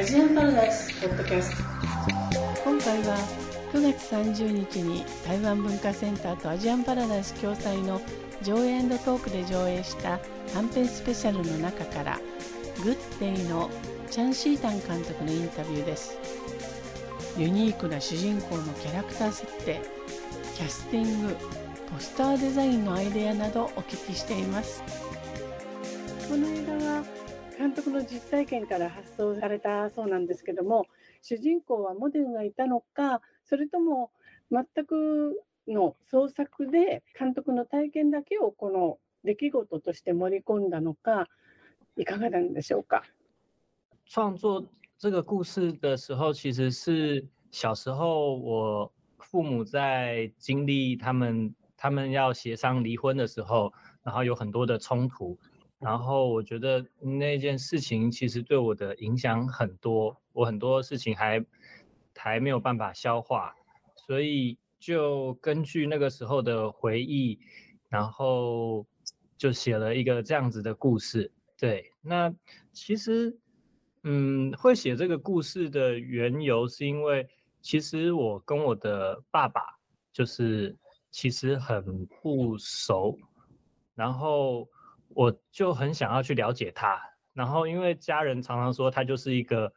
アジアンパラダイスポッドキャスト。今回は9月30日に台湾文化センターとアジアンパラダイス共催の上映トークで上映した短編スペシャルの中から「グッデイ」のチャン・シータン監督のインタビューです。ユニークな主人公のキャラクター設定キャスティングポスターデザインのアイデアなどお聞きしています。この映画は監督の実体験から発想されたそうなんですけども主人公はモデルがいたのかそれとも全くの創作で監督の体験だけをこの出来事として盛り込んだのかいかがなんでしょうか？创作这个故事的时候，其实是小时候我父母在经历他们他们要协商离婚的时候，然后有很多的冲突。然后我觉得那件事情其实对我的影响很多，我很多事情还还没有办法消化，所以就根据那个时候的回忆，然后就写了一个这样子的故事。对，那其实嗯，会写这个故事的缘由是因为其实我跟我的爸爸就是其实很不熟，然后。我就很想要去了解他，然后因为家人常常说他就是一个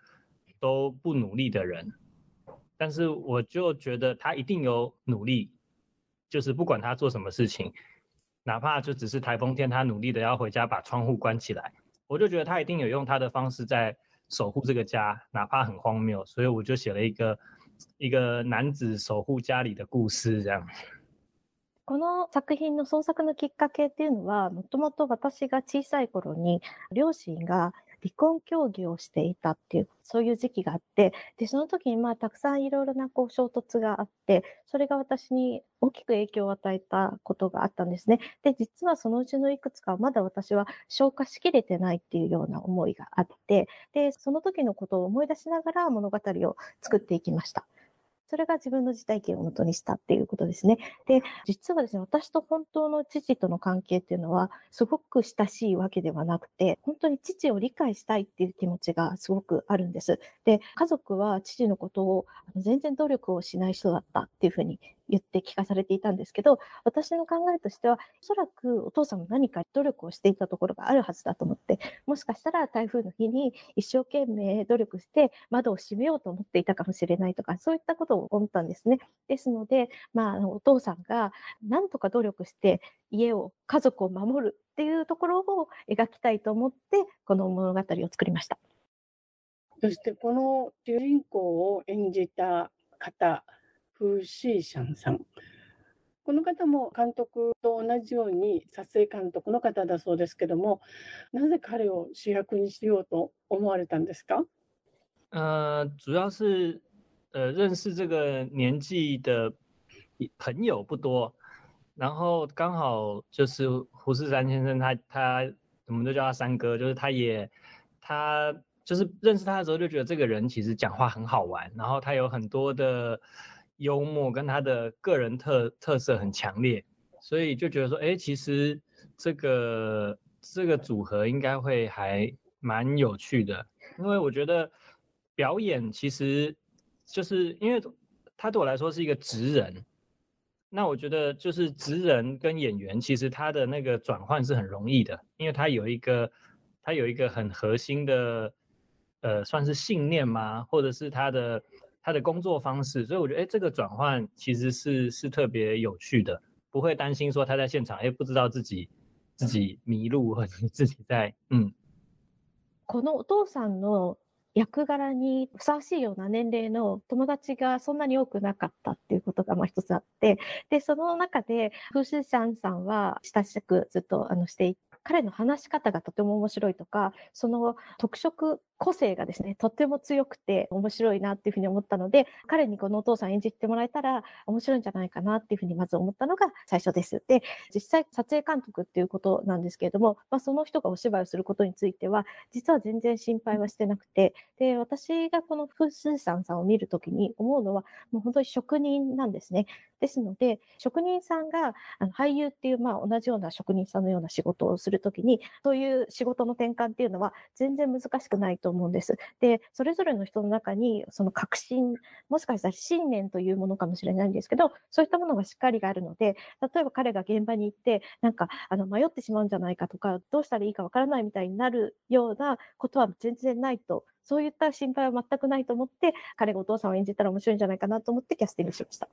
都不努力的人，但是我就觉得他一定有努力，就是不管他做什么事情，哪怕就只是台风天，他努力的要回家把窗户关起来，我就觉得他一定有用他的方式在守护这个家，哪怕很荒谬，所以我就写了一个一个男子守护家里的故事这样。この作品の創作のきっかけっていうのは、もともと私が小さい頃に両親が離婚協議をしていたっていう、そういう時期があって、で、その時にまあたくさんいろいろなこう衝突があって、それが私に大きく影響を与えたことがあったんですね。で、実はそのうちのいくつかまだ私は消化しきれてないっていうような思いがあって、で、その時のことを思い出しながら物語を作っていきました。それが自分の実体験をもとにしたっていうことですね。で、実はですね、私と本当の父との関係っていうのは、すごく親しいわけではなくて、本当に父を理解したいっていう気持ちがすごくあるんです。で、家族は父のことを全然努力をしない人だったっていうふうに言って聞かされていたんですけど、私の考えとしては、おそらくお父さんも何か努力をしていたところがあるはずだと思って、もしかしたら台風の日に一生懸命努力して窓を閉めようと思っていたかもしれないとか、そういったことを思ったんですね。ですので、まあ、お父さんが何とか努力して家を、家族を守るっていうところを描きたいと思って、この物語を作りました。そしてこの主人公を演じた方フシーシャンさん。この方も監督と同じように撮影監督の方だそうですけども、なぜ彼を主役にしようと思われたんですか？呃，主要是呃认识这个年纪的朋友不多，然后刚好就是胡适山先生他他他我们都叫他三哥，就是他也他就是认识他的时候就觉得这个人其实讲话很好玩，然后他有很多的。幽默跟他的个人特特色很强烈，所以就觉得说，哎，其实这个这个组合应该会还蛮有趣的。因为我觉得表演其实就是因为他对我来说是一个职人，那我觉得就是职人跟演员其实他的那个转换是很容易的，因为他有一个他有一个很核心的呃算是信念吗，或者是他的。他的工作方式，所以我觉得，哎，这个转换其实是是特别有趣的，不会担心说他在现场，哎，不知道自己自己迷路或者自己在，嗯。このお父さんの役柄にふさわしいような年齢の友達がそんなに多くなかったっていうことがまあ一つあって、で、その中で、フーシーシャンさんは親しくずっとあのしていて彼の話し方がとても面白いとか、その特色個性がですね、とっても強くて面白いなっていうふうに思ったので、彼にこのお父さん演じてもらえたら面白いんじゃないかなっていうふうにまず思ったのが最初です。で、実際撮影監督っていうことなんですけれども、まあ、その人がお芝居をすることについては、実は全然心配はしてなくて、で、私がこのフースーさんさんを見るときに思うのは、もう本当に職人なんですね。ですので、職人さんがあの俳優っていう、まあ、同じような職人さんのような仕事をするときに、そういう仕事の転換っていうのは全然難しくないと思うんです。で、それぞれの人の中に、その確信、もしかしたら信念というものかもしれないんですけど、そういったものがしっかりがあるので、例えば彼が現場に行って、なんか、あの、迷ってしまうんじゃないかとか、どうしたらいいかわからないみたいになるようなことは全然ないとそういった心配は全くないと思って、彼がお父さんを演じたら面白いんじゃないかなと思ってキャスティングしました。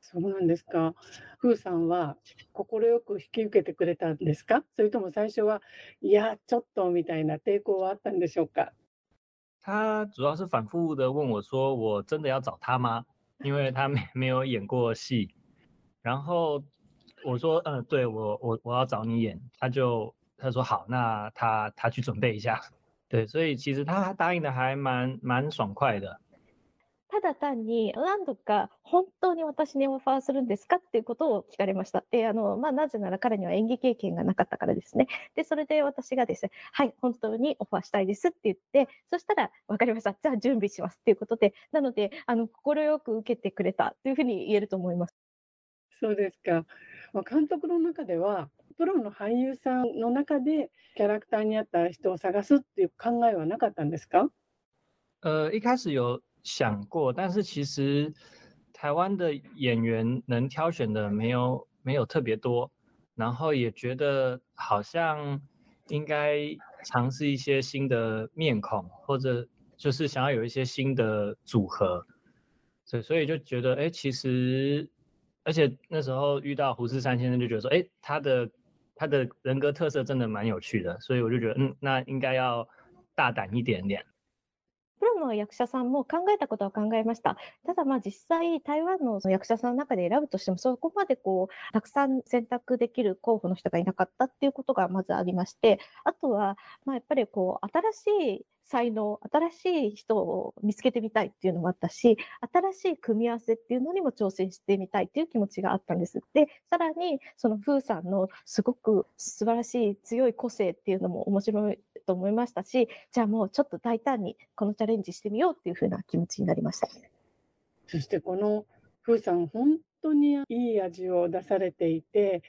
そうなんですか。ふーさんは快く引き受けてくれたんですか？それとも最初は、いや、ちょっとみたいな抵抗はあったんでしょうか？他主要是反复的问我说：“我真的要找他吗？”因为他没 没有演过戏。然后我说：“嗯，对我我我要找你演。”他就他说：“好，那他他去准备一下。”对，所以其实他答应的还蛮蛮爽快的。ただ単に何度か本当に私にオファーするんですかっていうことを聞かれました。で、あの、まあ、なぜなら彼には演技経験がなかったからですね。で、それで私がですね、はい、本当にオファーしたいですって言って、そしたら、わかりました。じゃあ準備しますっていうことで、なので、あの、快く受けてくれたというふうに言えると思います。そうですか。まあ、監督の中では、プロの俳優さんの中でキャラクターに合った人を探すっていう考えはなかったんですか？呃，一开始有想过，但是其实台湾的演员能挑选的没有没有特别多，然后也觉得好像应该尝试一些新的面孔，或者就是想要有一些新的组合，所以所以就觉得，哎，其实，而且那时候遇到胡适山先生，就觉得说，哎，他的他的人格特色真的蛮有趣的，所以我就觉得，嗯，那应该要大胆一点点。プロの役者さんも考えたことは考えました。ただまあ実際台湾の役者さんの中で選ぶとしてもそこまでこうたくさん選択できる候補の人がいなかったっていうことがまずありまして、あとはまあやっぱりこう新しい才能、新しい人を見つけてみたいっていうのもあったし、新しい組み合わせっていうのにも挑戦してみたいっていう気持ちがあったんです。で、さらに、そのフーさんのすごく素晴らしい強い個性っていうのも面白いと思いましたし、じゃあもうちょっと大胆にこのチャレンジしてみようっていうふうな気持ちになりました。そしてこのフーさん、本当にいい味を出されていて、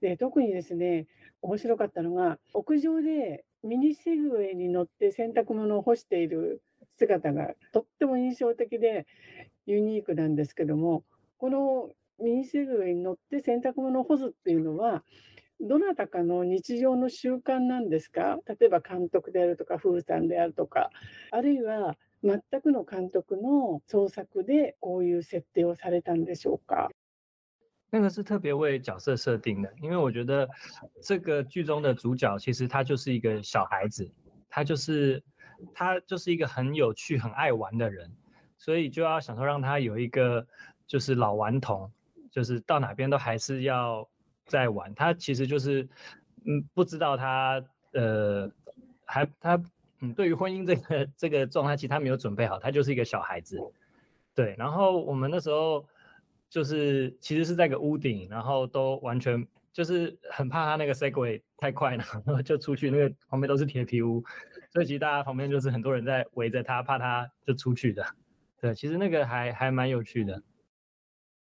で特にですね、面白かったのが、屋上でミニセグウェイに乗って洗濯物を干している姿がとっても印象的でユニークなんですけども、このミニセグウェイに乗って洗濯物を干すっていうのは、どなたかの日常の習慣なんですか？例えば監督であるとか、風さんであるとか、あるいは全くの監督の創作でこういう設定をされたんでしょうか？那个是特别为角色设定的，因为我觉得这个剧中的主角其实他就是一个小孩子，他就是他就是一个很有趣、很爱玩的人，所以就要想说让他有一个就是老顽童，就是到哪边都还是要在玩。他其实就是嗯不知道他呃还他嗯对于婚姻这个这个状态，其实他没有准备好，他就是一个小孩子。对，然后我们那时候。就是其实是在个屋顶，然后都完全就是很怕他那个 Segway 太快了，然后就出去，那个旁边都是铁皮屋，所以其实大家旁边就是很多人在围着他，怕他就出去的。对，其实那个还还蛮有趣的。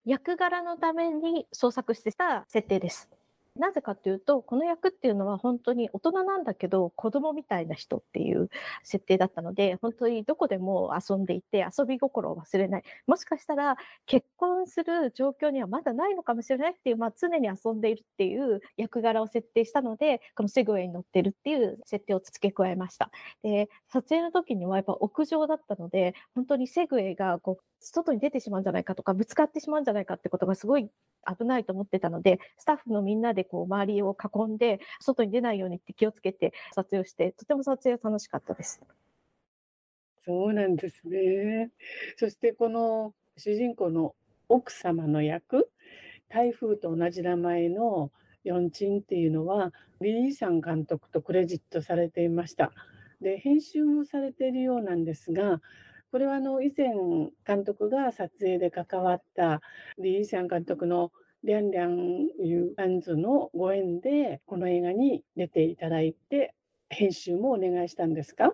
役柄のために創作してた設定です。なぜかというと、この役っていうのは本当に大人なんだけど子供みたいな人っていう設定だったので、本当にどこでも遊んでいて遊び心を忘れない。もしかしたら結婚する状況にはまだないのかもしれないっていう、まあ常に遊んでいるっていう役柄を設定したので、このセグウェイに乗ってるっていう設定を付け加えました。で、撮影の時にはやっぱ屋上だったので、本当にセグウェイがこう外に出てしまうんじゃないかとか、ぶつかってしまうんじゃないかってことがすごい危ないと思ってたので、スタッフのみんなでこう周りを囲んで、外に出ないようにって気をつけて撮影をして、とても撮影楽しかったです。そうなんですね。そしてこの主人公の奥様の役、台風と同じ名前のヨンチンっていうのは、リリーさん監督とクレジットされていました。で編集もされているようなんですが、これはあの以前監督が撮影で関わったリー・シャン監督のリャンリャン・ユアンズのご縁でこの映画に出ていただいて編集もお願いしたんですか？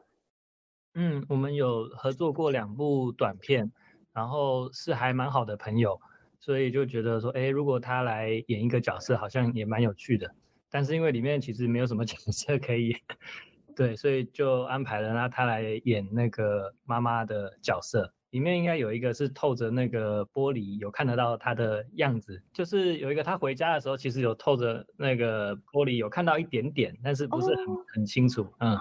嗯，我们有合作过两部短片，然后是还蛮好的朋友，所以就觉得说，哎，如果他来演一个角色，好像也蛮有趣的。但是因为里面其实没有什么角色可以演，对，所以就安排了让他来演那个妈妈的角色。里面应该有一个是透着那个玻璃，有看得到他的样子。就是有一个他回家的时候，其实有透着那个玻璃，有看到一点点，但是不是很、哦很清楚。嗯，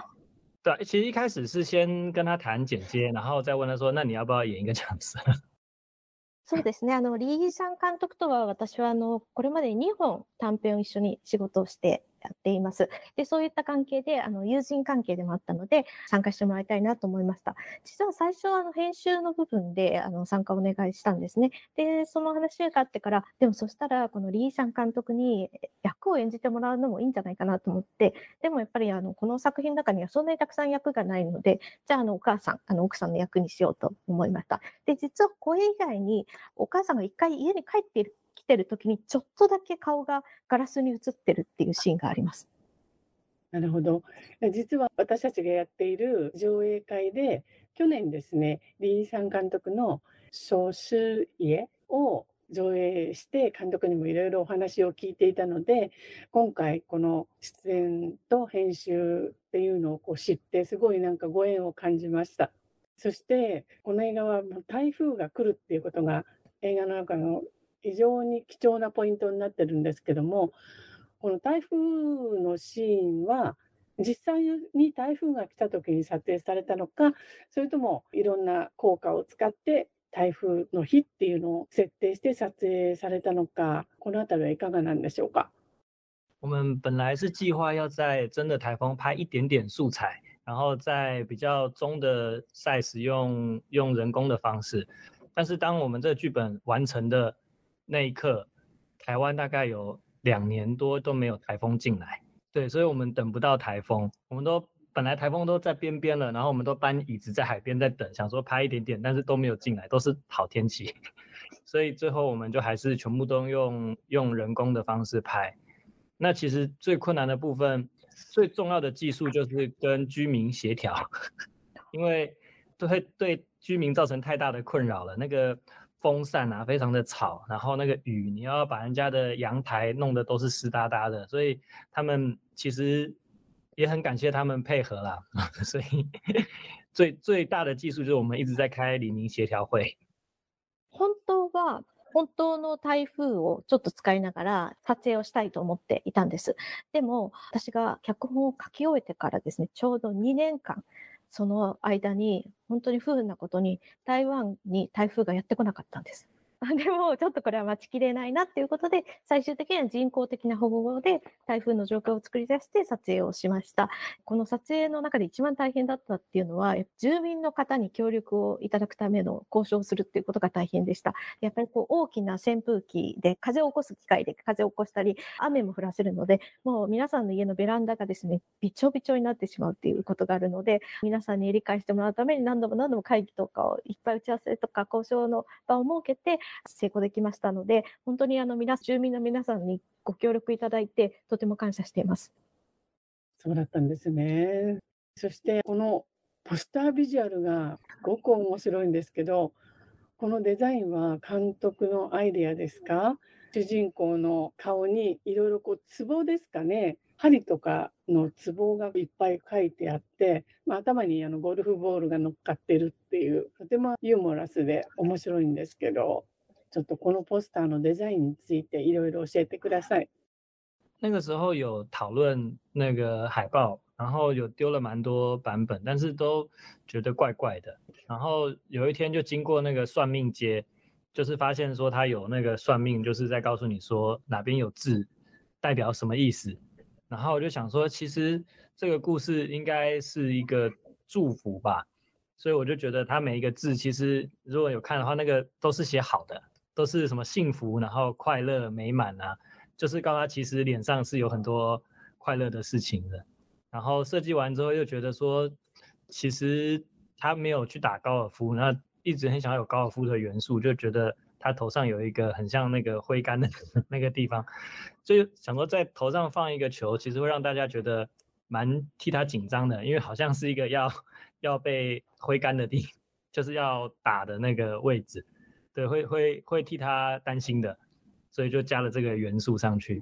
对，其实一开始是先跟他谈剪接，然后再问他说，那你要不要演一个角色？そうですね。あの、リー・シャン監督とは私はあの、これまで2本短編を一緒に仕事をして やっています。で、そういった関係で、あの、友人関係でもあったので、参加してもらいたいなと思いました。実は最初はあの、編集の部分で、あの、参加をお願いしたんですね。で、その話があってから、でもそしたら、このリー・シャン監督に役を演じてもらうのもいいんじゃないかなと思って、でもやっぱりあの、この作品の中にはそんなにたくさん役がないので、じゃああの、お母さん、あの、奥さんの役にしようと思いました。で、実は声以外に、お母さんが一回家に帰っている来てる時に、ちょっとだけ顔がガラスに映ってるっていうシーンがあります。なるほど。実は私たちがやっている上映会で、去年ですね、リーさん監督の小集家を上映して、監督にもいろいろお話を聞いていたので、今回この出演と編集っていうのをこう知って、すごいなんかご縁を感じました。そして、この映画はもう台風が来るっていうことが映画の中の非常に貴重なポイントになってるんですけども、この台風のシーンは、実際に台風が来た時に撮影されたのか、それともいろんな効果を使って台風の日っていうのを設定して撮影されたのか、このあたりはいかがなんでしょうか？我们本来是计划要在真的台风拍一点点素材，然后在比较中的 size 用用人工的方式，但是当我们这剧本完成的那一刻，台湾大概有两年多都没有台风进来，对，所以我们等不到台风，我们都本来台风都在边边了，然后我们都搬椅子在海边在等，想说拍一点点，但是都没有进来，都是好天气，所以最后我们就还是全部都用用人工的方式拍。那其实最困难的部分，最重要的技术就是跟居民协调，因为都会对居民造成太大的困扰了。那个风扇啊，非常的吵，然后那个雨，你要把人家的阳台弄得都是湿哒哒的，所以他们其实也很感谢他们配合啦。所以最最大的技术就是我们一直在开李明协调会。本当は、本当の台風をちょっと使いながら撮影をしたいと思っていたんです。でも、私が脚本を書き終えてからですね、ちょうど2年間、 その間に、本当に不運なことに、台湾に台風がやってこなかったんです。でも、ちょっとこれは待ちきれないなっていうことで、最終的には人工的な方法で台風の状況を作り出して撮影をしました。この撮影の中で一番大変だったっていうのは、住民の方に協力をいただくための交渉をするっていうことが大変でした。やっぱりこう大きな扇風機で風を起こす機械で風を起こしたり、雨も降らせるので、もう皆さんの家のベランダがですね、びちょびちょになってしまうっていうことがあるので、皆さんに理解してもらうために何度も何度も会議とかをいっぱい打ち合わせとか交渉の場を設けて成功できましたので、本当にあの皆住民の皆さんにご協力いただいて、とても感謝しています。そうだったんですね。そしてこのポスタービジュアルがすごく面白いんですけど、このデザインは監督のアイデアですか？主人公の顔にいろいろこうツボですかね？針とかのツボがいっぱい書いてあって、まあ、頭にあのゴルフボールが乗っかってるっていうとてもユーモラスで面白いんですけどちょっとこのポスターのデザインについていろいろ教えてください。那个时候有讨论那个海报，然后有丢了蛮多版本，但是都觉得怪怪的。然后有一天就经过那个算命街，就是发现说他有那个算命，就是在告诉你说哪边有字，代表什么意思。然后我就想说，其实这个故事应该是一个祝福吧，所以我就觉得它每一个字其实如果有看的话，那个都是写好的， 都是什么幸福，然后快乐美满啊。就是告诉他，其实脸上是有很多快乐的事情的。然后设计完之后，又觉得说，其实他没有去打高尔夫，那一直很想要有高尔夫的元素，就觉得他头上有一个很像那个挥杆的 那个地方，所以想说在头上放一个球，其实会让大家觉得蛮替他紧张的，因为好像是一个要要被挥杆的地，就是要打的那个位置，对，会会会替他担心的，所以就加了这个元素上去。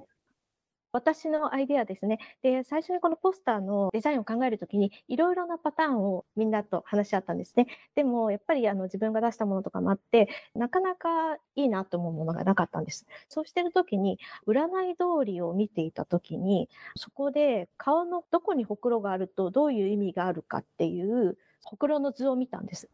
私のアイデアですね。で、最初にこのポスターのデザインを考えるときに、いろいろなパターンをみんなと話し合ったんですね。でも、やっぱりあの自分が出したものとかもあって、なかなかいいなと思うものがなかったんです。そうしてるときに、占い通りを見ていたときに、そこで顔のどこにほくろがあるとどういう意味があるかっていう、ほくろの図を見たんです。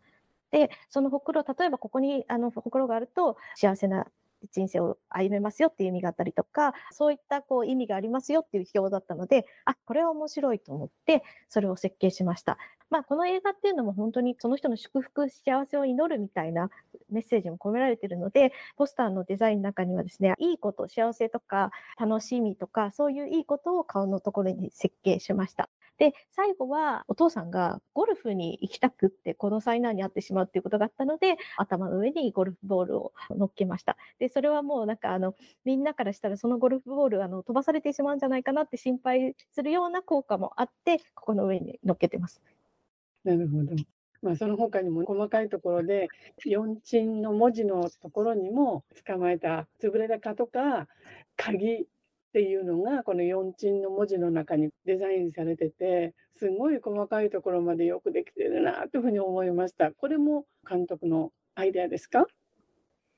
で、そのほくろ、例えばここにあのほくろがあると幸せな人生を歩めますよっていう意味があったりとか、そういったこう意味がありますよっていう表だったので、あ、これは面白いと思って、それを設計しました。まあ、この映画っていうのも本当にその人の祝福、幸せを祈るみたいなメッセージも込められているので、ポスターのデザインの中にはですね、いいこと、幸せとか楽しみとか、そういういいことを顔のところに設計しました。で、最後はお父さんがゴルフに行きたくって、この災難に遭ってしまうっていうことがあったので、頭の上にゴルフボールを乗っけました。で、それはもうなんかあの、みんなからしたらそのゴルフボールあの飛ばされてしまうんじゃないかなって心配するような効果もあって、ここの上に乗っけてます。なるほど。まあ、その他にも細かいところで、四鎮の文字のところにも捕まえた潰れた蚊とか鍵っていうのがこの四鎮の文字の中にデザインされてて、すごい細かいところまでよくできてるなというふうに思いました。これも監督のアイデアですか？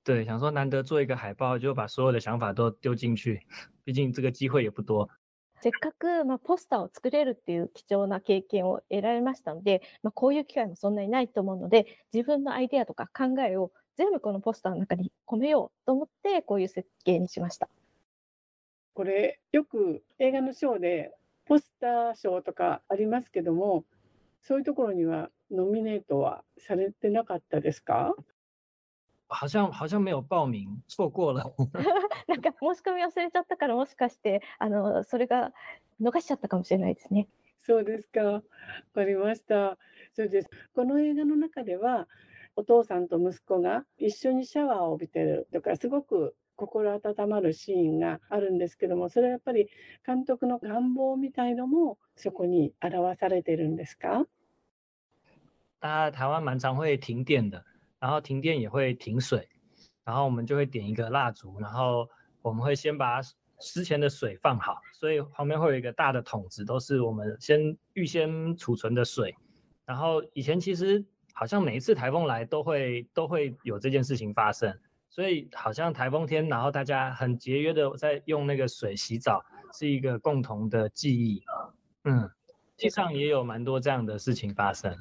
对，想说难得做一个海报，就把所有的想法都丢进去，毕竟这个机会也不多。せっかく、まあ、ポスターを作れるっていう貴重な経験を得られましたので、まあ、こういう機会もそんなにないと思うので、自分のアイデアとか考えを全部このポスターの中に込めようと思って、こういう設計にしました。これよく映画の賞でポスター賞とかありますけども、そういうところにはノミネートはされてなかったですか？好像好像没有报名，错过了。なんか申し込み忘れちゃったから、もしかして、あの、それが逃しちゃったかもしれないですね。そうですか。わかりました。そうです。この映画の中では、お父さんと息子が一緒にシャワーを浴びてるとか、すごく心温まるシーンがあるんですけども、それはやっぱり監督の願望みたいのもそこに表されてるんですか？大家台湾蛮常会停电的，然后停电也会停水，然后我们就会点一个蜡烛，然后我们会先把之前的水放好，所以旁边会有一个大的桶子，都是我们先预先储存的水。然后以前其实好像每一次台风来都会都会有这件事情发生，所以好像台风天，然后大家很节约的在用那个水洗澡，是一个共同的记忆。嗯，实际上也有蛮多这样的事情发生。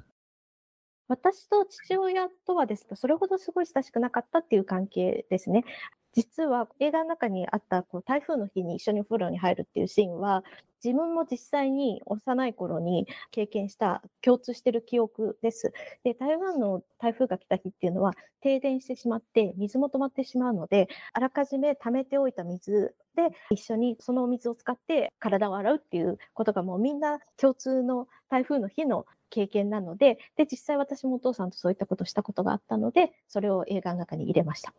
私と父親とはですね、それほどすごい親しくなかったっていう関係ですね。 実は映画の中にあったこう台風の日に一緒にお風呂に入るっていうシーンは、自分も実際に幼い頃に経験した共通してる記憶です。で、台湾の台風が来た日っていうのは停電してしまって水も止まってしまうので、あらかじめ溜めておいた水で一緒にそのお水を使って体を洗うっていうことがもうみんな共通の台風の日の経験なので、で、実際私もお父さんとそういったことをしたことがあったので、それを映画の中に入れました。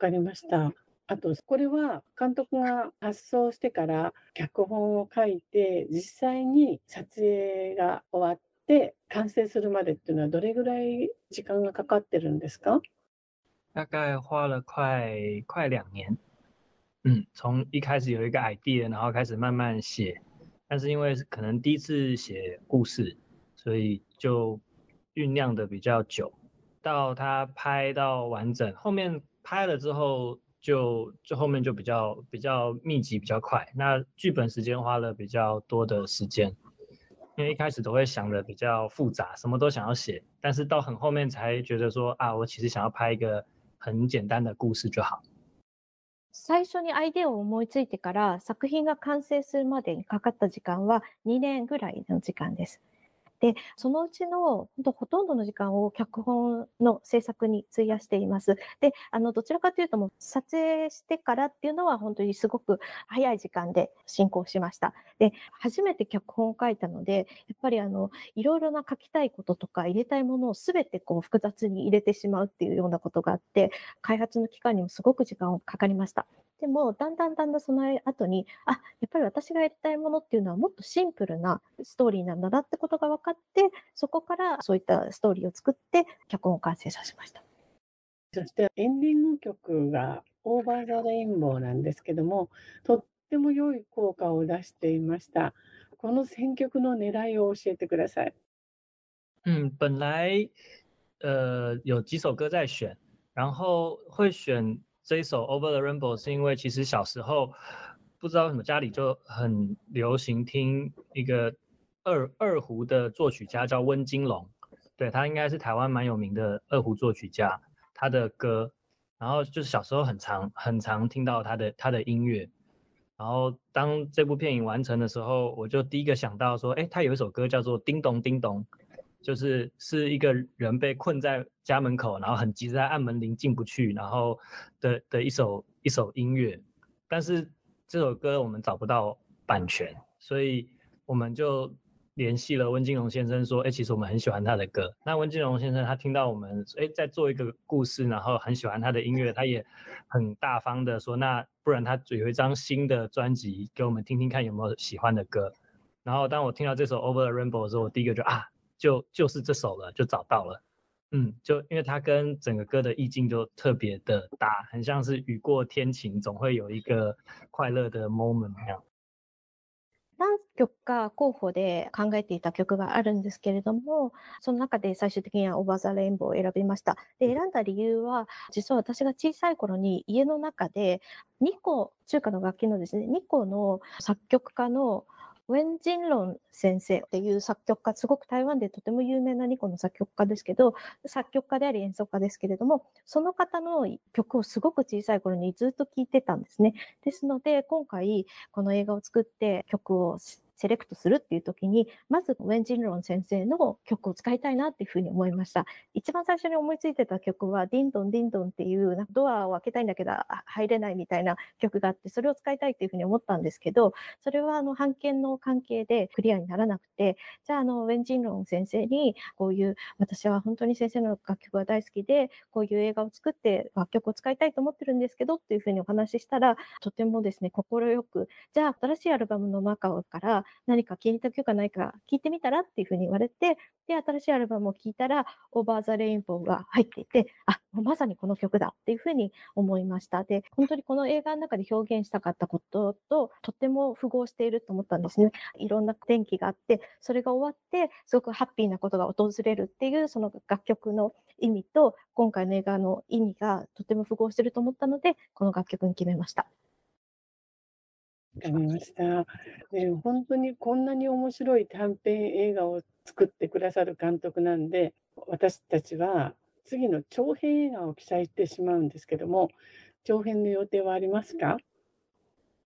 かりました。あと、これは監督が発想してから脚本を書いて、実際に撮影が終わって完成するまでっていうのはどれぐらい時間がかかってるんですか？大概花了快快两年。嗯，从一开始有一个 idea，然后开始慢慢写，但是因为可能第一次写故事，所以就酝酿的比较久，到他拍到完整，后面拍了之后就就后面就比较比较密集比较快，那剧本时间花了比较多的时间，因为一开始都会想的比较复杂，什么都想要写，但是到很后面才觉得说啊，我其实想要拍一个很简单的故事就好。最初にアイデアを思いついてから作品が完成するまでにかかった時間は2年ぐらいの時間です。 で、そのうちの本当ほとんどの時間を脚本の制作に費やしています。で、あの、どちらかというともう撮影してからっていうのは本当にすごく早い時間で進行しました。で、初めて脚本を書いたので、やっぱりあの、いろいろな書きたいこととか入れたいものをすべてこう複雑に入れてしまうっていうようなことがあって、開発の期間にもすごく時間をかかりました。でも、だんだんだんだんその後に、あ、やっぱり私がやりたいものっていうのはもっとシンプルなストーリーなんだなってことが分かって、そこからそういったストーリーを作って脚本を完成させました。そしてエンディング曲がオーバーザレインボーなんですけども、とっても良い効果を出していました。この選曲の狙いを教えてください。嗯，本来呃有几首歌在选，然后会选这一首《Over the Rainbow》是因为其实小时候不知道为什么家里就很流行听一个二二胡的作曲家叫温金龙，对他应该是台湾蛮有名的二胡作曲家，他的歌，然后就是小时候很常很常听到他的他的音乐，然后当这部片影完成的时候，我就第一个想到说，哎，他有一首歌叫做《叮咚叮咚》。就是是一个人被困在家门口，然后很急着在按门铃进不去，然后的的一首一首音乐，但是这首歌我们找不到版权，所以我们就联系了温金龙先生说，哎，其实我们很喜欢他的歌。那温金龙先生他听到我们哎在做一个故事，然后很喜欢他的音乐，他也很大方的说，那不然他有一张新的专辑给我们听听看有没有喜欢的歌。然后当我听到这首 Over the Rainbow 的时候，我第一个就啊。就就是这首了，就找到了，嗯，就因为它跟整个歌的意境就特别的搭，很像是雨过天晴，总会有一个快乐的 moment 那样。何曲か候補で考えていた曲があるんですけれども、その中で最終的にはオーバーザレインボーを選びました。で、選んだ理由は、実は私が小さい頃に家の中で2個、中華の楽器のですね、2個の作曲家のウェン・ジンロン先生っていう作曲家、すごく台湾でとても有名なニコの作曲家ですけど、作曲家であり演奏家ですけれども、その方の曲をすごく小さい頃にずっと聴いてたんですね。ですので、今回この映画を作って曲をセレクトするっていう時に、まずウェン・ジンロン先生の曲を使いたいなっていうふうに思いました。一番最初に思いついてた曲は、ディンドンディンドンっていう、ドアを開けたいんだけど入れないみたいな曲があって、それを使いたいっていうふうに思ったんですけど、それはあの、版権の関係でクリアにならなくて、じゃああの、ウェン・ジンロン先生に、こういう、私は本当に先生の楽曲が大好きで、こういう映画を作って楽曲を使いたいと思ってるんですけどっていうふうにお話ししたら、とてもですね、快く、じゃあ新しいアルバムの中から何か気に入った曲がないか聞いてみたらっていうふうに言われて、で、新しいアルバムを聴いたら、オーバーザレインボーが入っていて、あ、まさにこの曲だっていうふうに思いました。で、本当にこの映画の中で表現したかったことと、とても符合していると思ったんですね。いろんな天気があって、それが終わって、すごくハッピーなことが訪れるっていう、その楽曲の意味と、今回の映画の意味がとても符合していると思ったので、この楽曲に決めました。わかりました。ね、本当にこんなに面白い短編映画を作ってくださる監督なんで、私たちは次の長編映画を期待してしまうんですけども、長編の予定はありますか？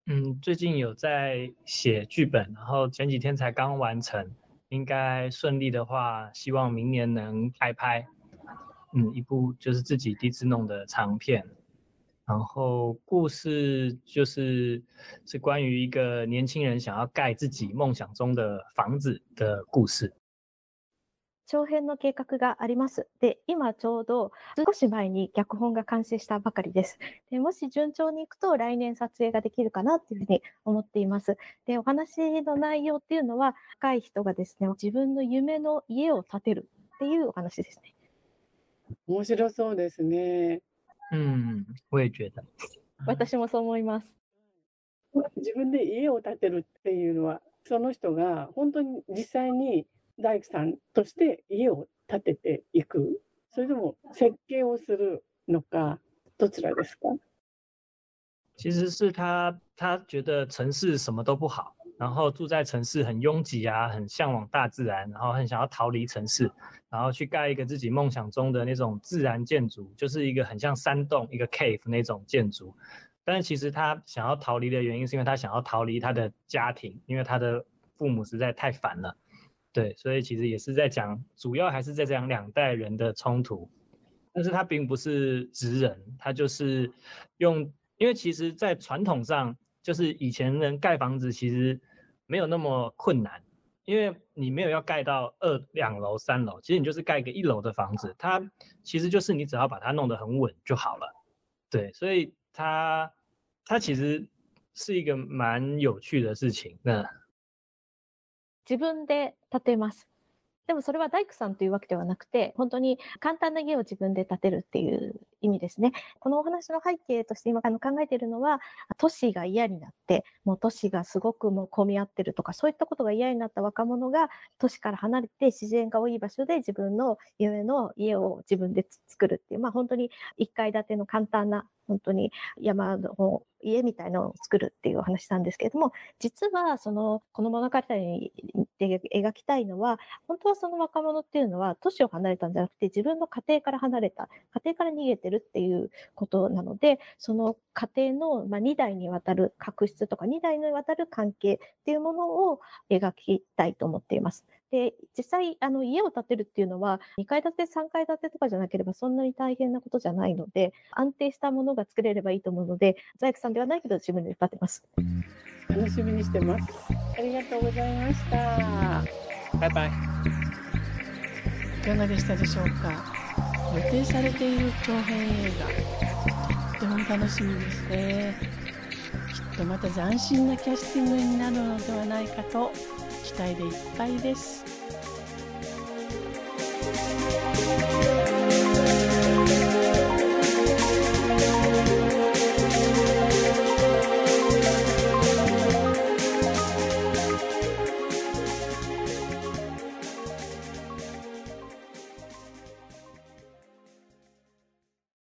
嗯，最近有在写剧本，然后前几天才刚完成，应该顺利的话，希望明年能开拍。嗯，一部就是自己第一次弄的长片。然后故事就是是关于一个年轻人想要盖自己梦想中的房子的故事。長編の計画があります。で、今ちょうど少し前に脚本が完成したばかりです。でもし順調にいくと来年撮影ができるかなっていうふうに思っています。で、お話の内容っていうのは若い人がですね、自分の夢の家を建てるっていうお話ですね。面白そうですね。嗯，我也觉得。私もそう思います。自分で家を建てるっていうのは、その人が本当に実際に大工さん。として家を建てていく、それとも設計をするのか、どちらですか？其实是他，他觉得城市什么都不好，然后住在城市很拥挤啊，很向往大自然，然后很想要逃离城市，然后去盖一个自己梦想中的那种自然建筑，就是一个很像山洞一个 cave 那种建筑。但是其实他想要逃离的原因，是因为他想要逃离他的家庭，因为他的父母实在太烦了。对，所以其实也是在讲，主要还是在讲两代人的冲突，但是他并不是直人，他就是用，因为其实，在传统上，就是以前人盖房子其实没有那么困难，因为你没有要盖到二两楼、三楼，其实你就是盖个一楼的房子，它其实就是你只要把它弄得很稳就好了，对，所以它它其实是一个蛮有趣的事情，那。自分で建てます。でもそれは大工さんというわけではなくて、本当に簡単な家を自分で建てるっていう 意味ですね。このお話の背景として今あの考えているのは、都市が嫌になって、もう都市がすごくもう混み合ってるとか、そういったことが嫌になった若者が都市から離れて自然が多い場所で自分の夢の家を自分で作るっていう、まあ本当に1階建ての簡単な本当に山の家みたいなのを作るっていうお話なんですけれども、実はその、この物語で描きたいのは、本当はその若者っていうのは都市を離れたんじゃなくて自分の家庭から離れた、家庭から逃げてるっていうことなので、その家庭の、まあ、2代にわたる確執とか2代にわたる関係っていうものを描きたいと思っています。で、実際、あの、家を建てるっていうのは、2階建て、3階建てとかじゃなければそんなに大変なことじゃないので、安定したものが作れればいいと思うので、ザイクさんではないけど自分で建てます。楽しみにしてます。ありがとうございました。バイバイ。いかがでしたでしょうか？予定されている長編映画、とっても楽しみですね。きっとまた斬新なキャスティングになるのではないかと期待でいっぱいです。